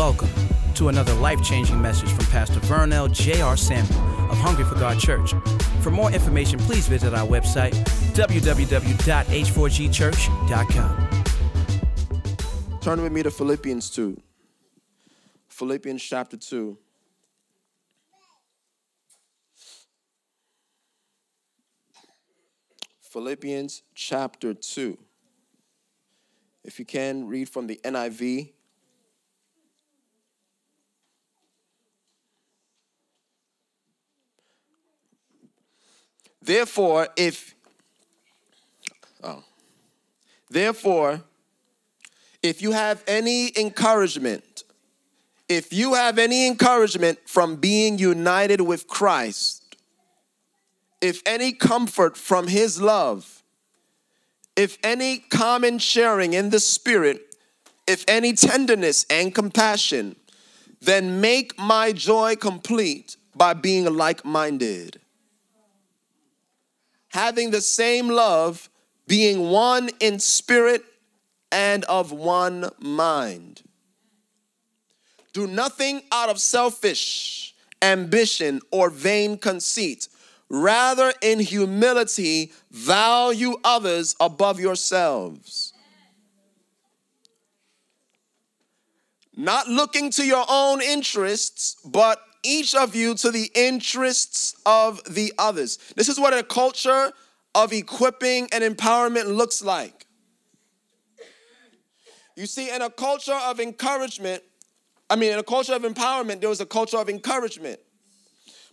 welcome to another life changing message from Pastor Vernell J.R. Samuel of Hungry for God Church. For more information, please visit our website, www.h4gchurch.com. Turn with me to Philippians 2. Philippians chapter 2. Philippians chapter 2. If you can, read from the NIV. Therefore, if oh, therefore, if you have any encouragement, if you have any encouragement from being united with Christ, if any comfort from his love, if any common sharing in the Spirit, if any tenderness and compassion, then make my joy complete by being like minded, having the same love, being one in spirit and of one mind. Do nothing out of selfish ambition or vain conceit. Rather, in humility, value others above yourselves. Not looking to your own interests, but each of you to the interests of the others. This is what a culture of equipping and empowerment looks like. You see, in a culture of encouragement, I mean, in a culture of empowerment, there was a culture of encouragement.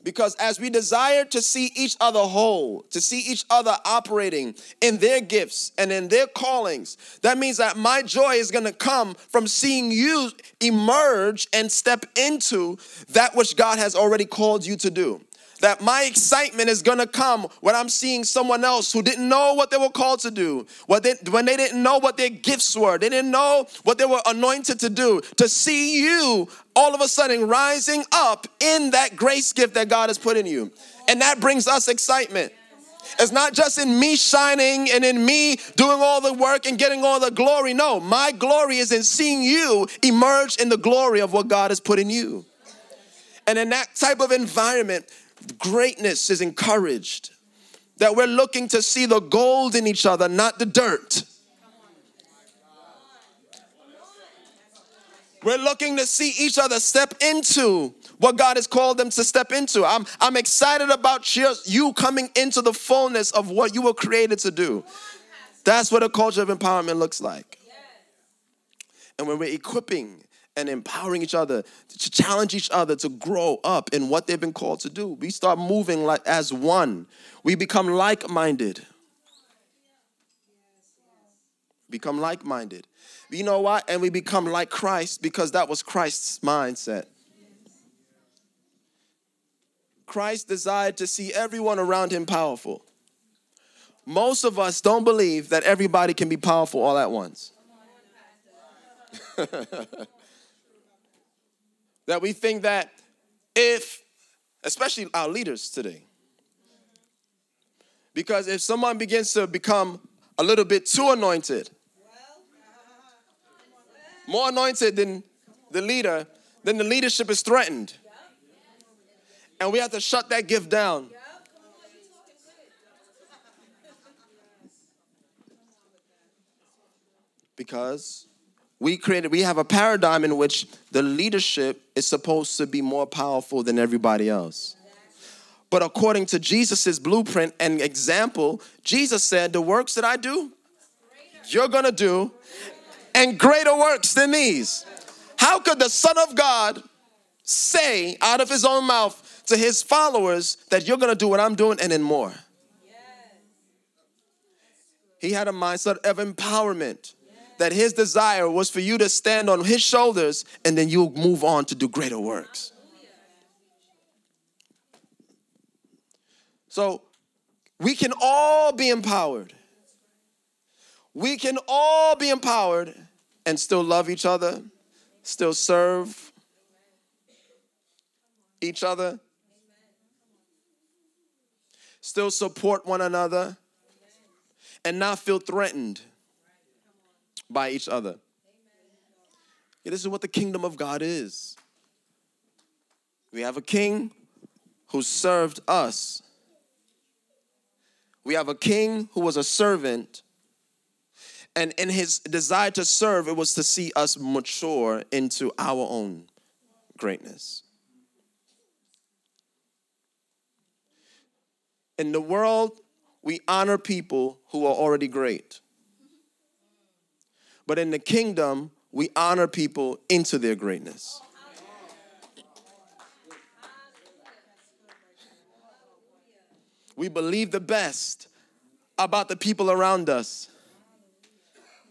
Because as we desire to see each other whole, to see each other operating in their gifts and in their callings, that means that my joy is gonna come from seeing you emerge and step into that which God has already called you to do that my excitement is gonna come when I'm seeing someone else who didn't know what they were called to do, what they, when they didn't know what their gifts were, they didn't know what they were anointed to do, to see you all of a sudden rising up in that grace gift that God has put in you. And that brings us excitement. It's not just in me shining and in me doing all the work and getting all the glory. No, my glory is in seeing you emerge in the glory of what God has put in you. And in that type of environment, greatness is encouraged. That we're looking to see the gold in each other, not the dirt. We're looking to see each other step into what God has called them to step into. I'm, I'm excited about you, you coming into the fullness of what you were created to do. That's what a culture of empowerment looks like. And when we're equipping and empowering each other to challenge each other to grow up in what they've been called to do. We start moving like as one. We become like-minded. Become like-minded. You know what? And we become like Christ because that was Christ's mindset. Christ desired to see everyone around him powerful. Most of us don't believe that everybody can be powerful all at once. that we think that if, especially our leaders today, because if someone begins to become a little bit too anointed, more anointed than the leader, then the leadership is threatened. And we have to shut that gift down. Because we created we have a paradigm in which the leadership is supposed to be more powerful than everybody else. But according to jesus' blueprint and example jesus said the works that i do you're gonna do and greater works than these. How could the son of god say out of his own mouth to his followers that you're gonna do what i'm doing and then more? He had a mindset of empowerment that his desire was for you to stand on his shoulders and then you'll move on to do greater works. So we can all be empowered. We can all be empowered and still love each other, still serve each other, still support one another, and not feel threatened by each other. this is what the kingdom of God is. We have a king who served us. We have a king who was a servant. And in his desire to serve, it was to see us mature into our own greatness. In the world, we honor people who are already great. But in the kingdom, we honor people into their greatness. We believe the best about the people around us.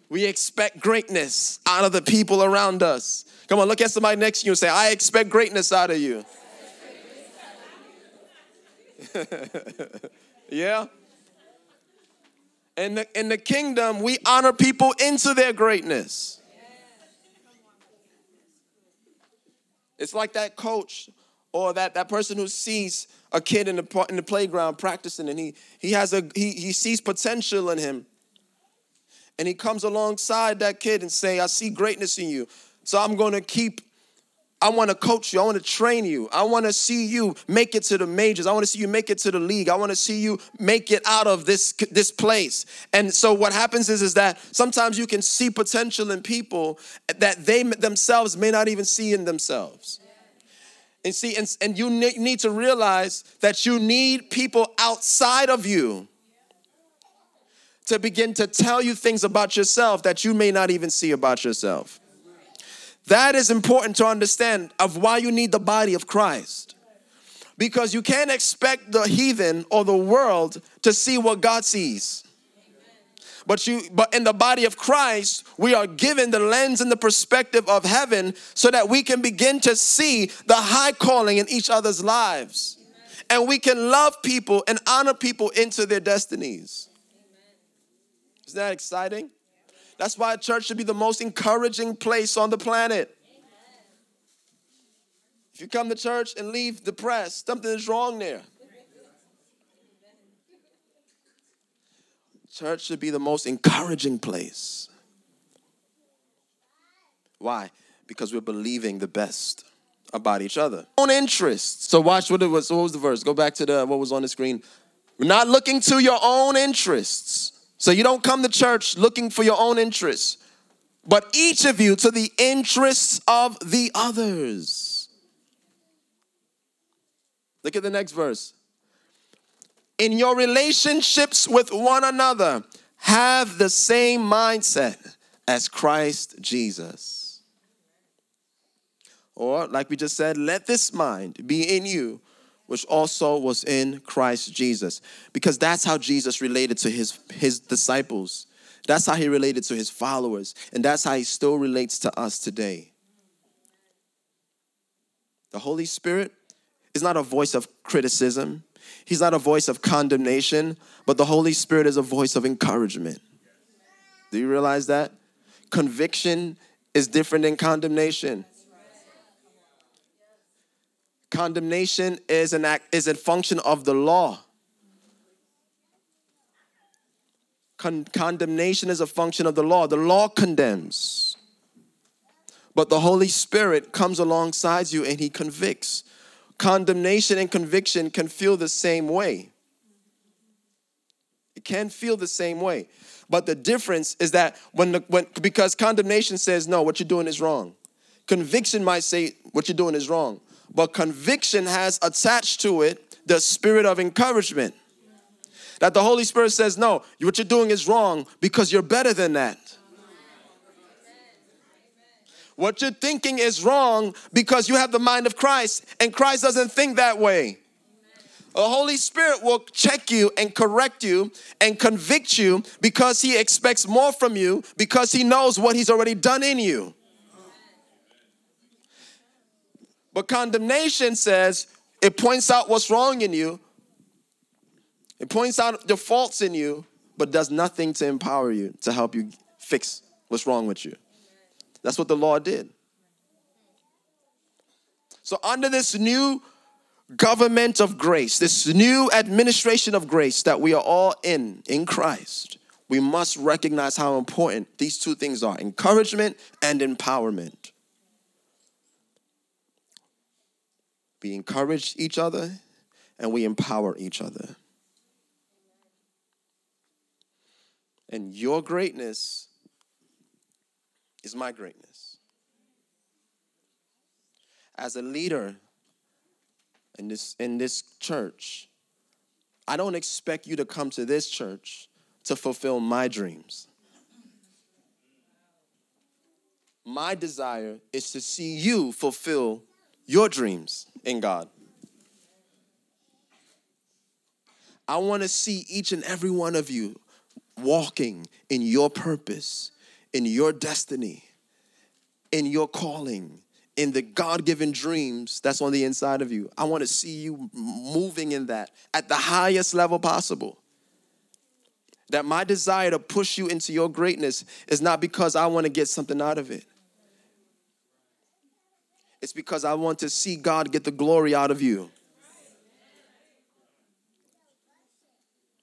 We expect greatness out of the people around us. Come on, look at somebody next to you and say, I expect greatness out of you. yeah? In the, in the kingdom, we honor people into their greatness. It's like that coach or that, that person who sees a kid in the, in the playground practicing and he, he, has a, he, he sees potential in him. And he comes alongside that kid and say, I see greatness in you. So I'm going to keep I want to coach you. I want to train you. I want to see you make it to the majors. I want to see you make it to the league. I want to see you make it out of this this place. And so what happens is is that sometimes you can see potential in people that they themselves may not even see in themselves. And see and, and you need to realize that you need people outside of you to begin to tell you things about yourself that you may not even see about yourself. That is important to understand of why you need the body of Christ. Because you can't expect the heathen or the world to see what God sees. But you but in the body of Christ, we are given the lens and the perspective of heaven so that we can begin to see the high calling in each other's lives. And we can love people and honor people into their destinies. Isn't that exciting? That's why a church should be the most encouraging place on the planet. If you come to church and leave depressed, something is wrong there. Church should be the most encouraging place. Why? Because we're believing the best about each other. Own interests. So watch what it was. What was the verse? Go back to the what was on the screen. We're not looking to your own interests. So you don't come to church looking for your own interests, but each of you to the interests of the others. Look at the next verse. In your relationships with one another, have the same mindset as Christ Jesus. Or, like we just said, let this mind be in you, which also was in Christ Jesus. Because that's how Jesus related to his, his disciples. That's how he related to his followers. And that's how he still relates to us today. The Holy Spirit is not a voice of criticism, He's not a voice of condemnation, but the Holy Spirit is a voice of encouragement. Do you realize that? Conviction is different than condemnation. Condemnation is an act is a function of the law. Con- condemnation is a function of the law. The law condemns. But the Holy Spirit comes alongside you and he convicts. Condemnation and conviction can feel the same way. It can feel the same way. But the difference is that when the when because condemnation says no, what you're doing is wrong. Conviction might say what you're doing is wrong but conviction has attached to it the spirit of encouragement. That the Holy Spirit says, No, what you're doing is wrong because you're better than that. What you're thinking is wrong because you have the mind of Christ, and Christ doesn't think that way. The Holy Spirit will check you and correct you and convict you because He expects more from you because He knows what He's already done in you. But condemnation says it points out what's wrong in you, it points out the faults in you, but does nothing to empower you, to help you fix what's wrong with you. That's what the law did. So, under this new government of grace, this new administration of grace that we are all in, in Christ, we must recognize how important these two things are encouragement and empowerment. We encourage each other, and we empower each other. And your greatness is my greatness. As a leader in this, in this church, I don't expect you to come to this church to fulfill my dreams. My desire is to see you fulfill your dreams in God. I want to see each and every one of you walking in your purpose, in your destiny, in your calling, in the God given dreams that's on the inside of you. I want to see you moving in that at the highest level possible. That my desire to push you into your greatness is not because I want to get something out of it. It's because I want to see God get the glory out of you.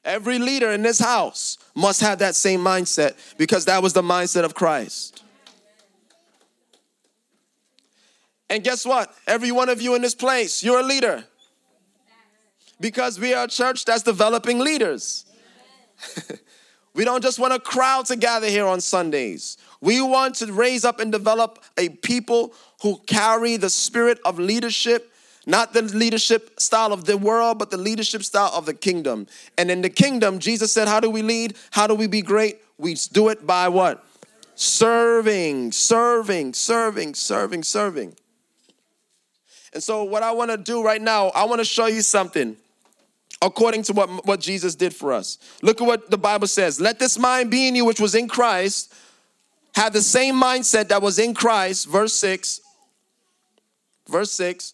Every leader in this house must have that same mindset because that was the mindset of Christ. And guess what? Every one of you in this place, you're a leader. Because we are a church that's developing leaders. we don't just want a crowd to gather here on Sundays. We want to raise up and develop a people who carry the spirit of leadership not the leadership style of the world, but the leadership style of the kingdom. And in the kingdom, Jesus said, How do we lead? How do we be great? We do it by what? Serving, serving, serving, serving, serving. And so, what I want to do right now, I want to show you something according to what, what Jesus did for us. Look at what the Bible says. Let this mind be in you, which was in Christ, have the same mindset that was in Christ. Verse 6. Verse 6.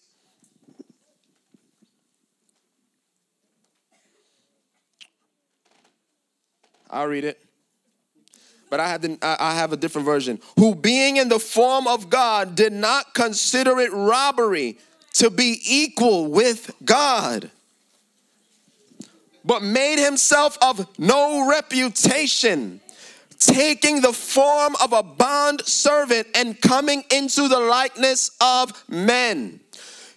I'll read it. But I I have a different version. Who being in the form of God did not consider it robbery to be equal with God, but made himself of no reputation, taking the form of a bond servant and coming into the likeness of men.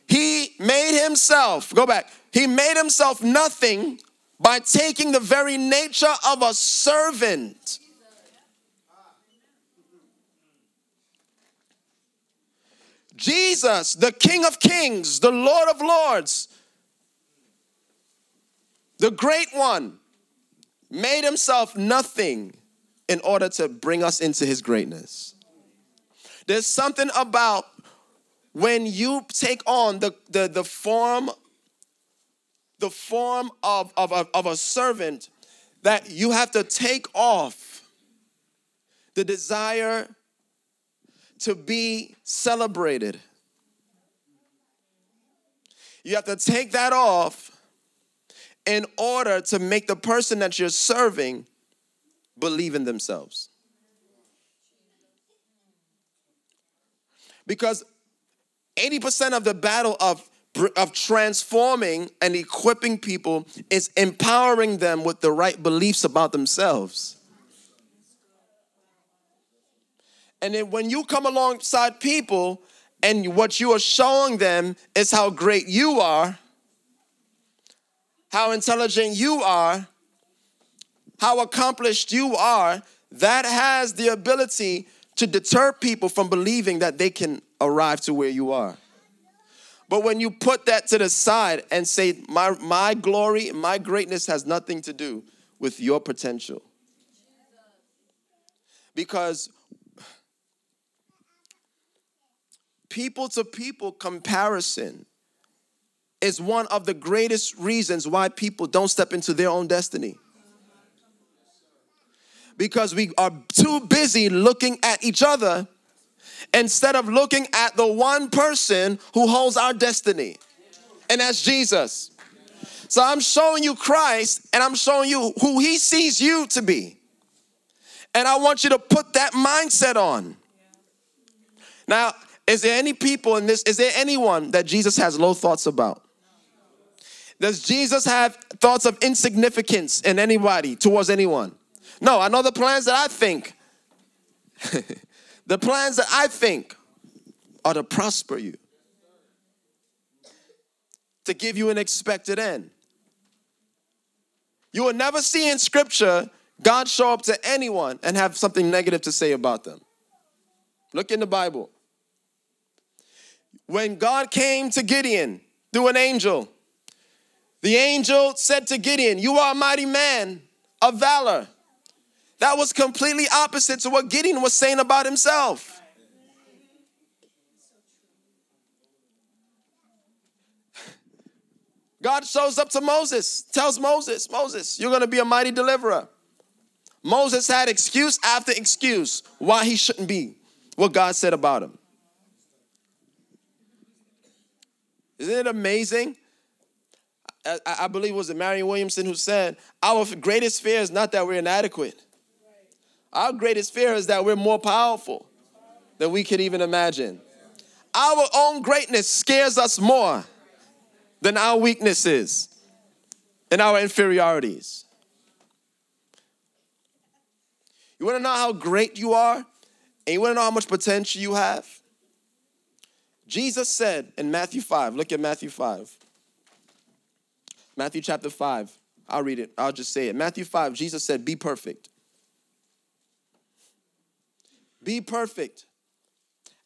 He made himself, go back, he made himself nothing by taking the very nature of a servant. Jesus, the King of Kings, the Lord of Lords, the Great One, made himself nothing in order to bring us into his greatness. There's something about when you take on the, the, the form the form of, of, of, of a servant that you have to take off the desire to be celebrated. You have to take that off in order to make the person that you're serving believe in themselves. Because 80% of the battle of of transforming and equipping people is empowering them with the right beliefs about themselves. And then when you come alongside people and what you are showing them is how great you are, how intelligent you are, how accomplished you are, that has the ability to deter people from believing that they can arrive to where you are. But when you put that to the side and say, my, my glory, my greatness has nothing to do with your potential. Because people to people comparison is one of the greatest reasons why people don't step into their own destiny. Because we are too busy looking at each other instead of looking at the one person who holds our destiny, and that's Jesus. So I'm showing you Christ and I'm showing you who he sees you to be. And I want you to put that mindset on. Now, is there any people in this, is there anyone that Jesus has low thoughts about? Does Jesus have thoughts of insignificance in anybody, towards anyone? No, I know the plans that I think. The plans that I think are to prosper you. to give you an expected end. You will never see in scripture God show up to anyone and have something negative to say about them. Look in the Bible. When God came to Gideon through an angel, the angel said to Gideon, You are a mighty man of valor. That was completely opposite to what Gideon was saying about himself. God shows up to Moses, tells Moses, Moses, you're going to be a mighty deliverer. Moses had excuse after excuse why he shouldn't be what God said about him. Isn't it amazing? I, I believe it was it Marianne Williamson who said, Our greatest fear is not that we're inadequate. Our greatest fear is that we're more powerful than we can even imagine. Our own greatness scares us more than our weaknesses and our inferiorities. You wanna know how great you are? And you wanna know how much potential you have? Jesus said in Matthew 5, look at Matthew 5. Matthew chapter 5. I'll read it. I'll just say it. Matthew 5, Jesus said, Be perfect. Be perfect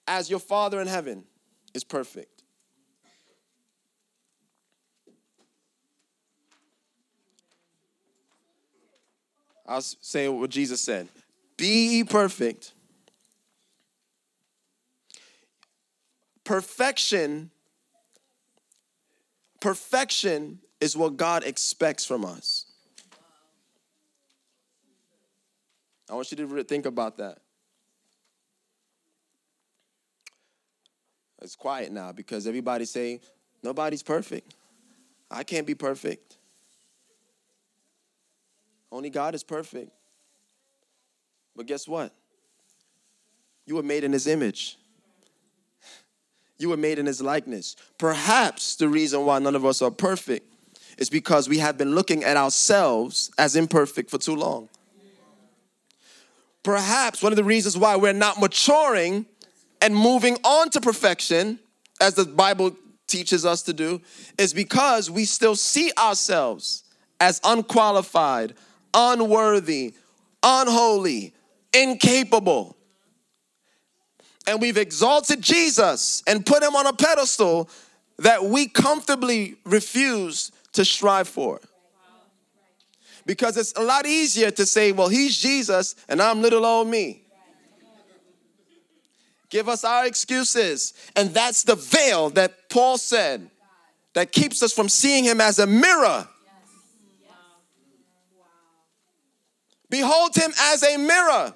as your Father in heaven is perfect. I'll say what Jesus said Be perfect. Perfection, perfection is what God expects from us. I want you to think about that. It's quiet now because everybody's saying, nobody's perfect. I can't be perfect. Only God is perfect. But guess what? You were made in His image. You were made in His likeness. Perhaps the reason why none of us are perfect is because we have been looking at ourselves as imperfect for too long. Perhaps one of the reasons why we're not maturing and moving on to perfection, as the Bible teaches us to do, is because we still see ourselves as unqualified, unworthy, unholy, incapable. And we've exalted Jesus and put him on a pedestal that we comfortably refuse to strive for. Because it's a lot easier to say, well, he's Jesus and I'm little old me. Give us our excuses. And that's the veil that Paul said that keeps us from seeing him as a mirror Behold him as a mirror,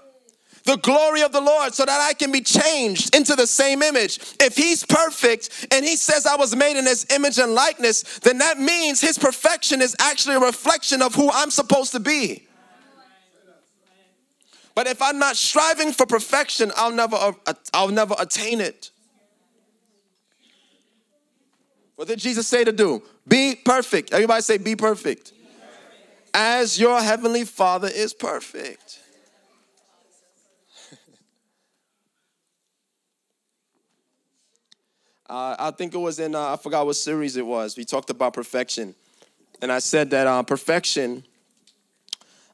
the glory of the Lord, so that I can be changed into the same image. If he's perfect and he says I was made in his image and likeness, then that means his perfection is actually a reflection of who I'm supposed to be. But if I'm not striving for perfection, I'll never, uh, I'll never attain it. What did Jesus say to do? Be perfect. Everybody say, be perfect as your heavenly Father is perfect. uh, I think it was in, uh, I forgot what series it was. We talked about perfection. And I said that uh, perfection,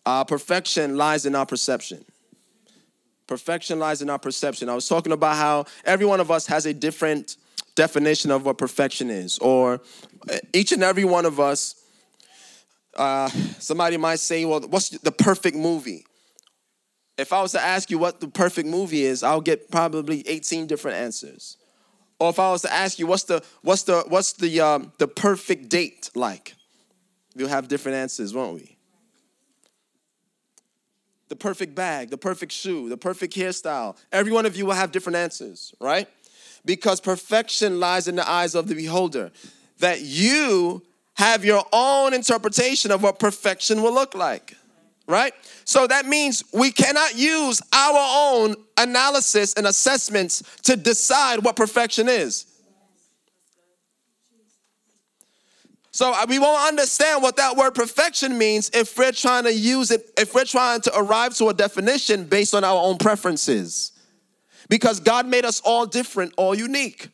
uh, perfection lies in our perception. Perfection lies in our perception. I was talking about how every one of us has a different definition of what perfection is, or uh, each and every one of us uh, somebody might say, well, what's the perfect movie? If I was to ask you what the perfect movie is, I'll get probably 18 different answers. Or if I was to ask you what's the what's the what's the um, the perfect date like, we'll have different answers, won't we? The perfect bag, the perfect shoe, the perfect hairstyle. Every one of you will have different answers, right? Because perfection lies in the eyes of the beholder. That you have your own interpretation of what perfection will look like, right? So that means we cannot use our own analysis and assessments to decide what perfection is. So uh, we won't understand what that word perfection means if we're trying to use it, if we're trying to arrive to a definition based on our own preferences. Because God made us all different, all unique.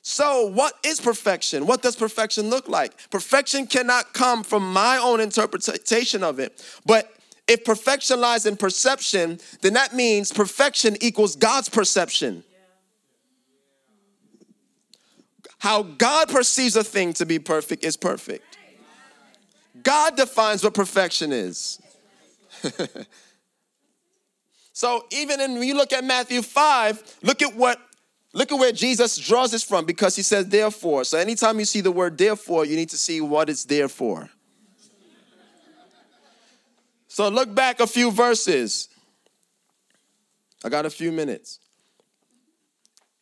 So, what is perfection? What does perfection look like? Perfection cannot come from my own interpretation of it. But if perfection lies in perception, then that means perfection equals God's perception. How God perceives a thing to be perfect is perfect. God defines what perfection is. so even in, when you look at Matthew 5, look at what look at where Jesus draws this from because he says therefore. So anytime you see the word therefore, you need to see what it's there for. So look back a few verses. I got a few minutes.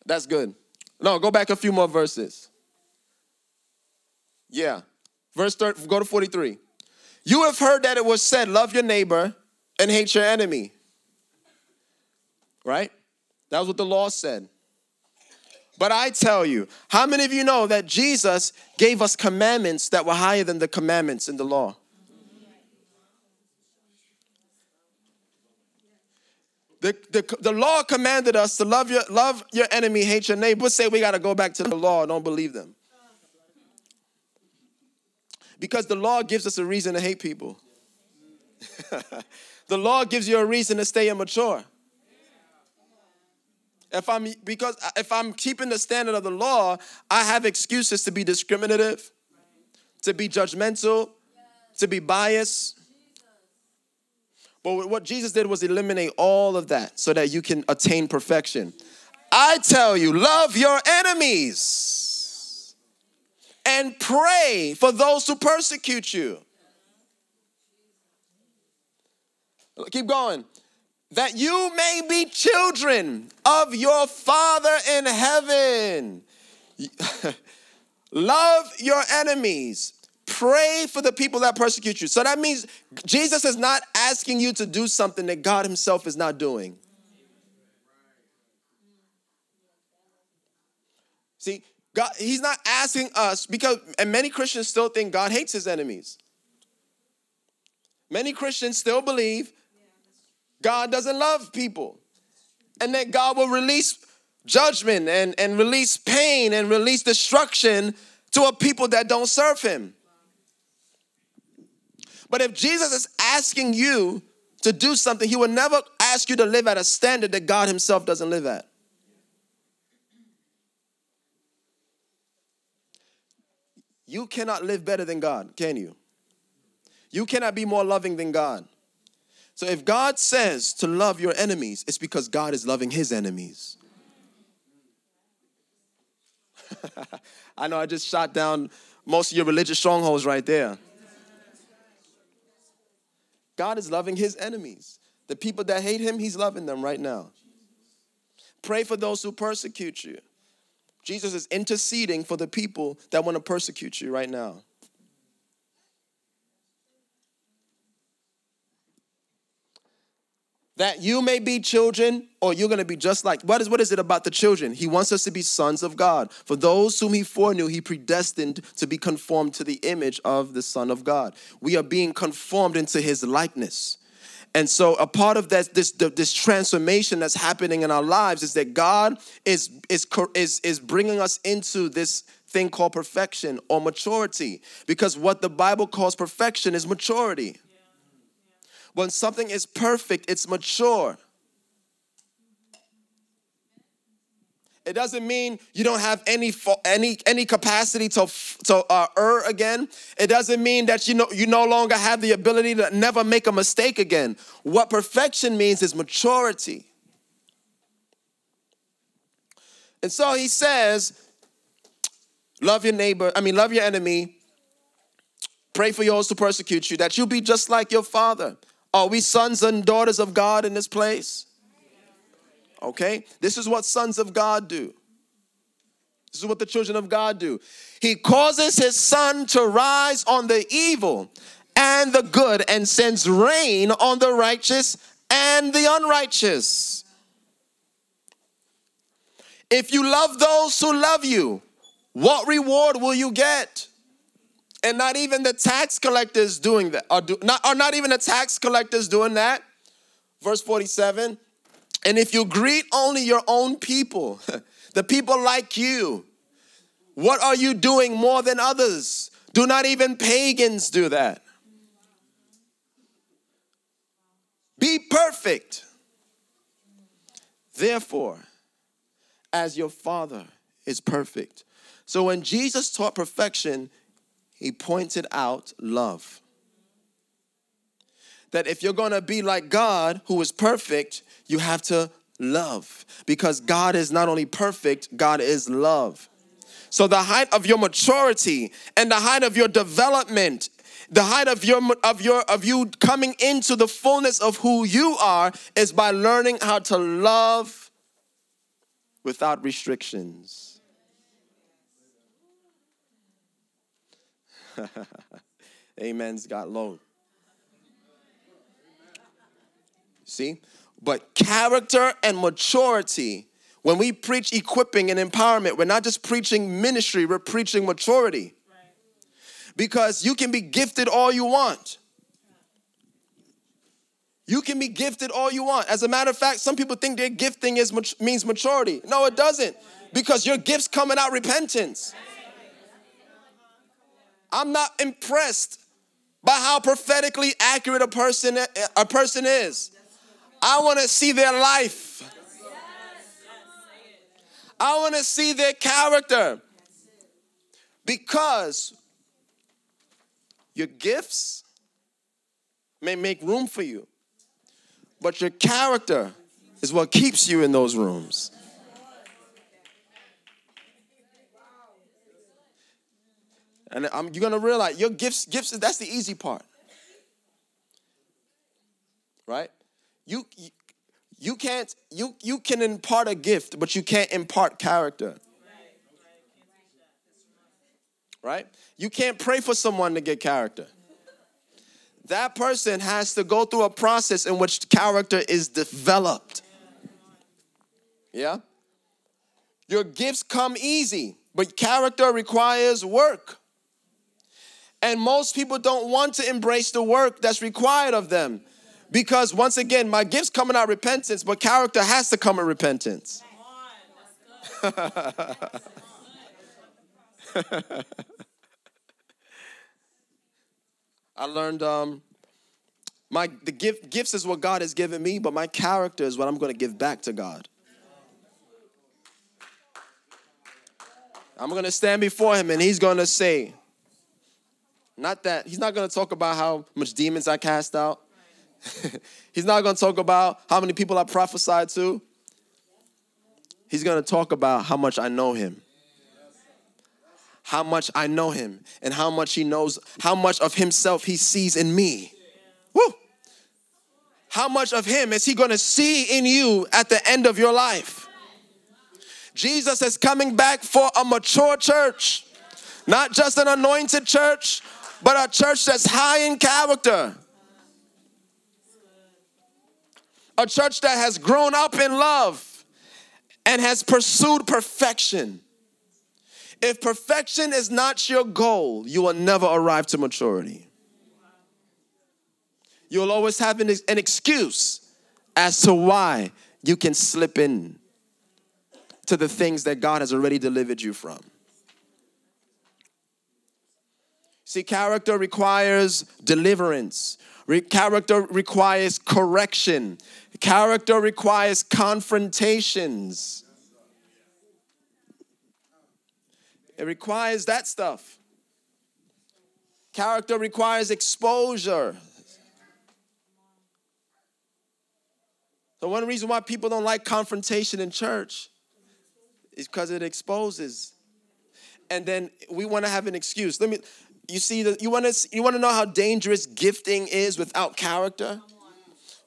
That's good. No, go back a few more verses. Yeah. Verse 30, go to 43. You have heard that it was said, love your neighbor and hate your enemy. Right? That was what the law said. But I tell you, how many of you know that Jesus gave us commandments that were higher than the commandments in the law? The, the, the law commanded us to love your, love your enemy, hate your neighbor. Say we got to go back to the law, don't believe them. Because the law gives us a reason to hate people. the law gives you a reason to stay immature. If I'm because if I'm keeping the standard of the law, I have excuses to be discriminative, to be judgmental, to be biased. But what Jesus did was eliminate all of that so that you can attain perfection. I tell you, love your enemies and pray for those who persecute you. Keep going. That you may be children of your Father in heaven. Love your enemies. Pray for the people that persecute you. So that means Jesus is not asking you to do something that God Himself is not doing. See, God, he's not asking us because, and many Christians still think God hates his enemies. Many Christians still believe God doesn't love people and that God will release judgment and, and release pain and release destruction to a people that don't serve him. But if Jesus is asking you to do something, he will never ask you to live at a standard that God himself doesn't live at. You cannot live better than God, can you? You cannot be more loving than God. So if God says to love your enemies, it's because God is loving his enemies. I know I just shot down most of your religious strongholds right there. God is loving his enemies. The people that hate him, he's loving them right now. Pray for those who persecute you. Jesus is interceding for the people that want to persecute you right now. That you may be children, or you're going to be just like. What is, what is it about the children? He wants us to be sons of God. For those whom he foreknew, he predestined to be conformed to the image of the Son of God. We are being conformed into his likeness. And so a part of that this this transformation that's happening in our lives is that God is is is is bringing us into this thing called perfection or maturity because what the Bible calls perfection is maturity. When something is perfect, it's mature. It doesn't mean you don't have any any any capacity to to uh, err again. It doesn't mean that you know you no longer have the ability to never make a mistake again. What perfection means is maturity. And so he says, love your neighbor, I mean love your enemy. Pray for yours to persecute you that you be just like your father. Are we sons and daughters of God in this place? Okay? This is what sons of God do. This is what the children of God do. He causes his sun to rise on the evil and the good and sends rain on the righteous and the unrighteous. If you love those who love you, what reward will you get? And not even the tax collectors doing that, are, do, not, are not even the tax collectors doing that. Verse 47 and if you greet only your own people, the people like you, What are you doing more than others? Do not even pagans do that. Be perfect. Therefore, as your Father is perfect. So when Jesus taught perfection, he pointed out love. That if you're gonna be like God, who is perfect, you have to love. Because God is not only perfect, God is love. So the height of your maturity and the height of your development the height of your of your of you coming into the fullness of who you are is by learning how to love without restrictions. Amen's got low. See? But character and maturity, when we preach equipping and empowerment, we're not just preaching ministry, we're preaching maturity because you can be gifted all you want. You can be gifted all you want. As a matter of fact, some people think their gifting is means maturity. No, it doesn't. Because your gifts come without repentance. I'm not impressed by how prophetically accurate a person a person is. I want to see their life. I want to see their character. Because your gifts may make room for you, but your character is what keeps you in those rooms. And I'm, you're gonna realize your gifts, gifts, that's the easy part. Right? You, you you can't you you can impart a gift, but you can't impart character. Right? You can't pray for someone to get character. That person has to go through a process in which character is developed. Yeah? Your gifts come easy, but character requires work. And most people don't want to embrace the work that's required of them. Because once again, my gifts coming out repentance, but character has to come in repentance. I learned um, my the gift gifts is what God has given me, but my character is what I'm going to give back to God. I'm going to stand before him and he's going to say, not that, he's not going to talk about how much demons I cast out. he's not going to talk about how many people I prophesied to. He's going to talk about how much I know him how much I know him and how much he knows, how much of himself he sees in me. Woo! How much of him is he gonna see in you at the end of your life? Jesus is coming back for a mature church, not just an anointed church, but a church that's high in character. A church that has grown up in love and has pursued perfection. If perfection is not your goal, you will never arrive to maturity. You'll always have an, an excuse as to why you can slip in to the things that God has already delivered you from. See, character requires deliverance. Re- character requires correction. Character requires confrontations. It requires that stuff. Character requires exposure. So, one reason why people don't like confrontation in church is because it exposes. And then we want to have an excuse. Let me, you see, that you want to you want to know how dangerous gifting is without character?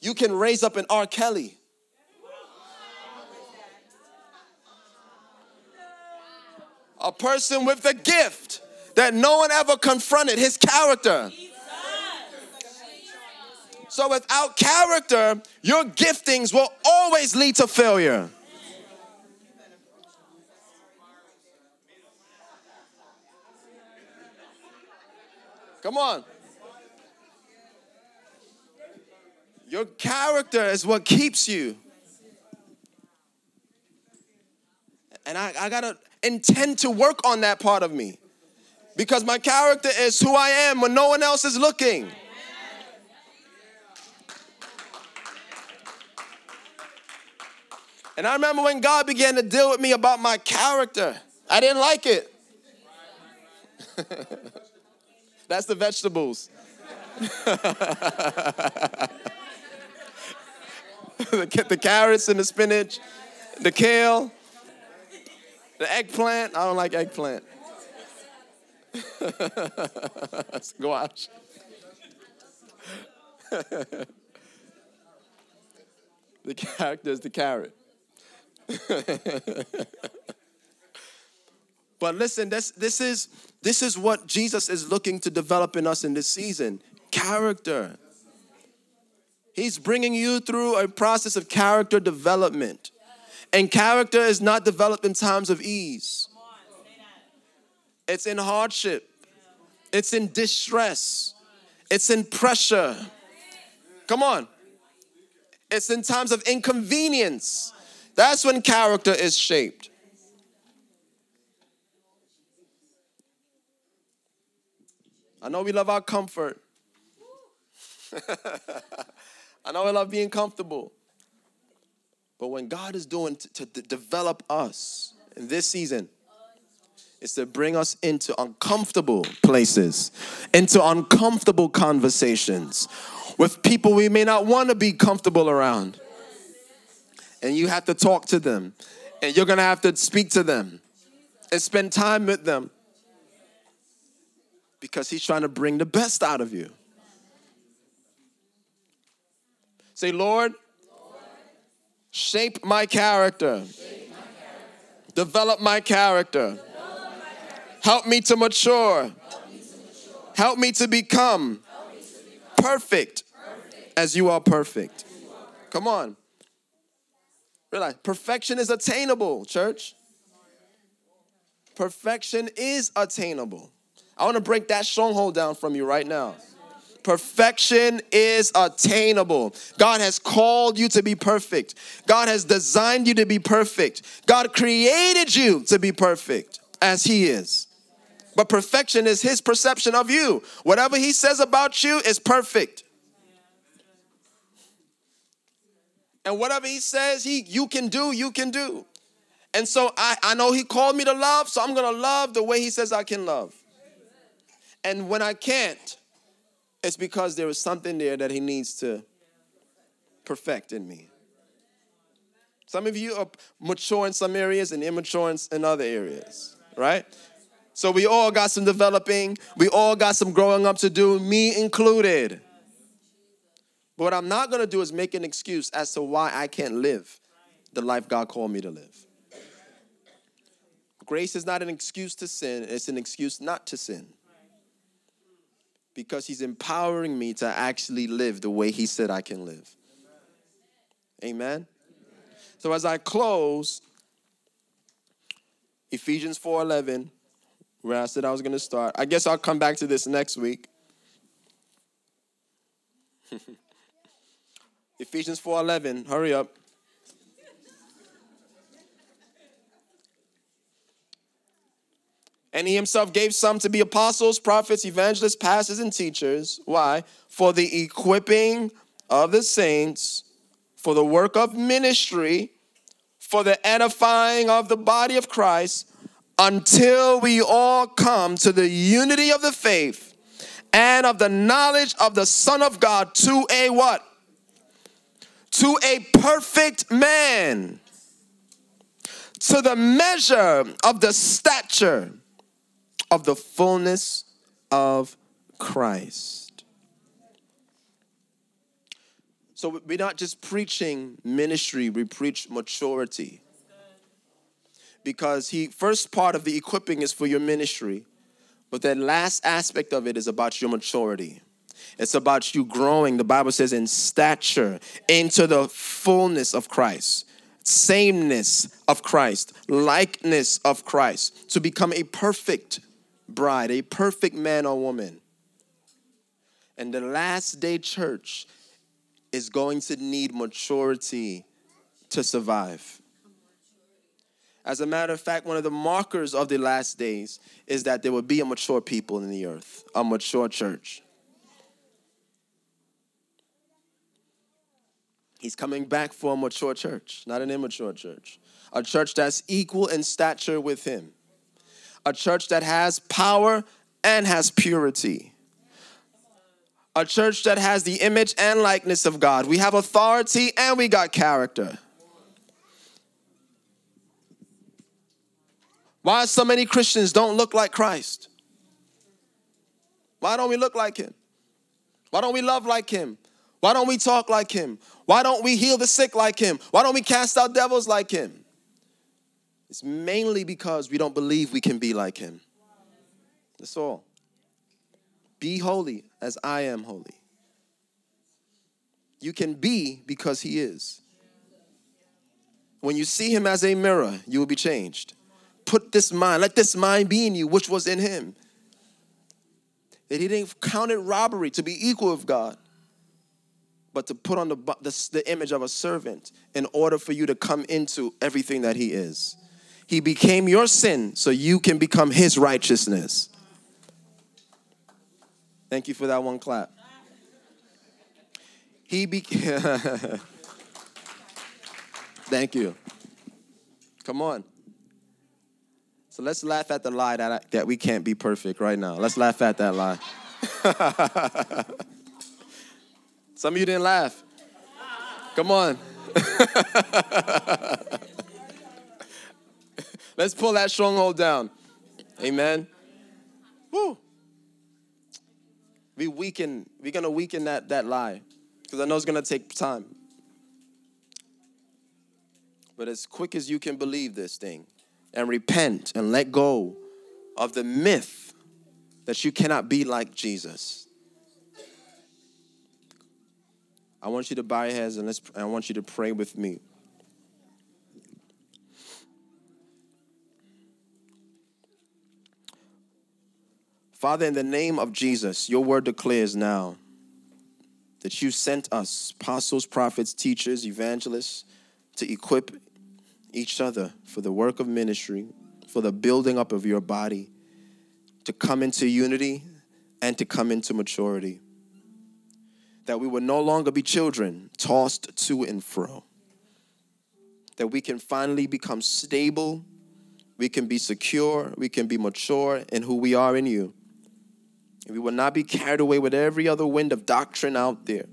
You can raise up an R. Kelly. a person with the gift that no one ever confronted his character. So without character, your giftings will always lead to failure. Come on. Your character is what keeps you. And I, I gotta, intend to work on that part of me because my character is who I am when no one else is looking. And I remember when God began to deal with me about my character, I didn't like it. That's the vegetables. the, the carrots and the spinach, the kale, the eggplant. I don't like eggplant. Squash. the character is the carrot. But listen, this, this, is, this is what Jesus is looking to develop in us in this season character. He's bringing you through a process of character development. And character is not developed in times of ease, it's in hardship, it's in distress, it's in pressure. Come on. It's in times of inconvenience. That's when character is shaped. I know we love our comfort. I know we love being comfortable. But when God is doing to, to develop us in this season, it's to bring us into uncomfortable places, into uncomfortable conversations with people we may not want to be comfortable around and you have to talk to them, and you're gonna have to speak to them and spend time with them because He's trying to bring the best out of you. Say, Lord, shape my character, develop my character, help me to mature, help me to become perfect as you are perfect. Come on. Realize perfection is attainable, church. Perfection is attainable. I want to break that stronghold down from you right now. Perfection is attainable. God has called you to be perfect. God has designed you to be perfect. God created you to be perfect as He is. But perfection is His perception of you. Whatever He says about you is perfect. And whatever he says he you can do, you can do. And so I, I know he called me to love, so I'm gonna love the way he says I can love. And when I can't, it's because there is something there that he needs to perfect in me. Some of you are mature in some areas and immature in, other areas, right? So we all got some developing, we all got some growing up to do, me included. But what I'm not going to do is make an excuse as to why I can't live the life God called me to live. Grace is not an excuse to sin, it's an excuse not to sin. Because He's empowering me to actually live the way He said I can live. Amen. So as I close, Ephesians 4:11, where I said I was going to start. I guess I'll come back to this next week. Ephesians 4:11. Hurry up. And he himself gave some to be apostles, prophets, evangelists, pastors, and teachers. Why? For the equipping of the saints, for the work of ministry, for the edifying of the body of Christ, until we all come to the unity of the faith and of the knowledge of the Son of God to a what? to a perfect man, to the measure of the stature of the fullness of Christ. So we're not just preaching ministry, we preach maturity. Because he first part of the equipping is for your ministry, but that last aspect of it is about your maturity. It's about you growing, the Bible says, in stature into the fullness of Christ, sameness of Christ, likeness of Christ, to become a perfect bride, a perfect man or woman. And the last day church is going to need maturity to survive. As a matter of fact, one of the markers of the last days is that there will be a mature people in the earth, a mature church. He's coming back for a mature church, not an immature church. A church that's equal in stature with him. A church that has power and has purity. A church that has the image and likeness of God. We have authority and we got character. Why so many Christians don't look like Christ? Why don't we look like him? Why don't we love like him? Why don't we talk like him? Why don't we heal the sick like him? Why don't we cast out devils like him? It's mainly because we don't believe we can be like him. That's all. Be holy as I am holy. You can be because he is. When you see him as a mirror, you will be changed. Put this mind, let this mind be in you, which was in him. That he didn't count it robbery to be equal with God but to put on the, the, the, image of a servant in order for you to come into everything that he is. He became your sin so you can become his righteousness. Thank you for that one clap. He became. Thank you. Come on. So let's laugh at the lie that, I, that we can't be perfect right now. Let's laugh at that lie. Some of you didn't laugh. Come on. Let's pull that stronghold down. Amen. Woo. We weaken, we're gonna weaken that, that lie. Because I know it's gonna take time. But as quick as you can believe this thing and repent and let go of the myth that you cannot be like Jesus. I want you to bow your heads and let's, I want you to pray with me. Father, in the name of Jesus, your word declares now that you sent us, apostles, prophets, teachers, evangelists, to equip each other for the work of ministry, for the building up of your body, to come into unity and to come into maturity that we will no longer be children tossed to and fro. That we can finally become stable, we can be secure, we can be mature in who we are in you. And we will not be carried away with every other wind of doctrine out there,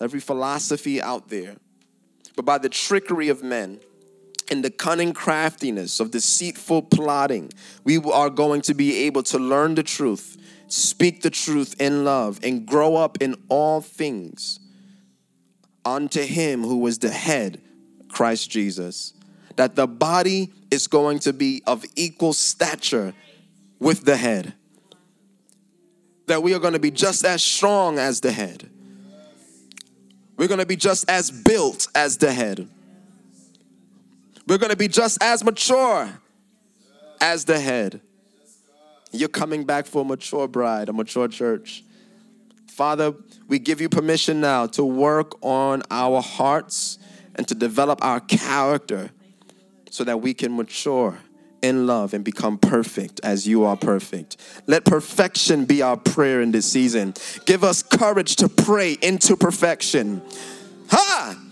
every philosophy out there, but by the trickery of men and the cunning craftiness of deceitful plotting, we are going to be able to learn the truth speak the truth in love, and grow up in all things unto him who was the head, Christ Jesus. That the body is going to be of equal stature with the head. That we are going to be just as strong as the head. We're going to be just as built as the head. We're going to be just as mature as the head. You're coming back for a mature bride, a mature church. Father, we give you permission now to work on our hearts and to develop our character so that we can mature in love and become perfect as you are perfect. Let perfection be our prayer in this season. Give us courage to pray into perfection. Ha!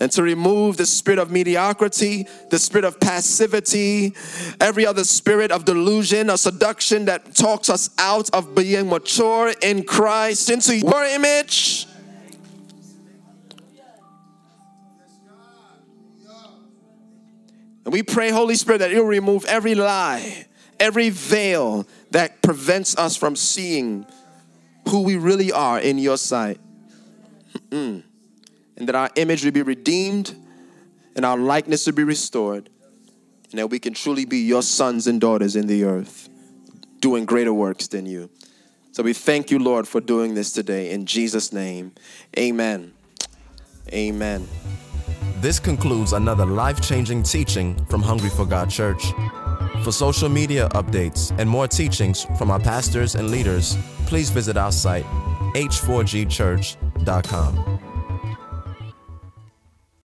and to remove the spirit of mediocrity, the spirit of passivity, every other spirit of delusion or seduction that talks us out of being mature in Christ into your image. And we pray, Holy Spirit, that you'll remove every lie, every veil that prevents us from seeing who we really are in your sight. Mm and that our image will be redeemed and our likeness will be restored, and that we can truly be your sons and daughters in the earth, doing greater works than you. So we thank you, Lord, for doing this today. In Jesus' name, amen. Amen. This concludes another life changing teaching from Hungry for God Church. For social media updates and more teachings from our pastors and leaders, please visit our site, h4gchurch.com.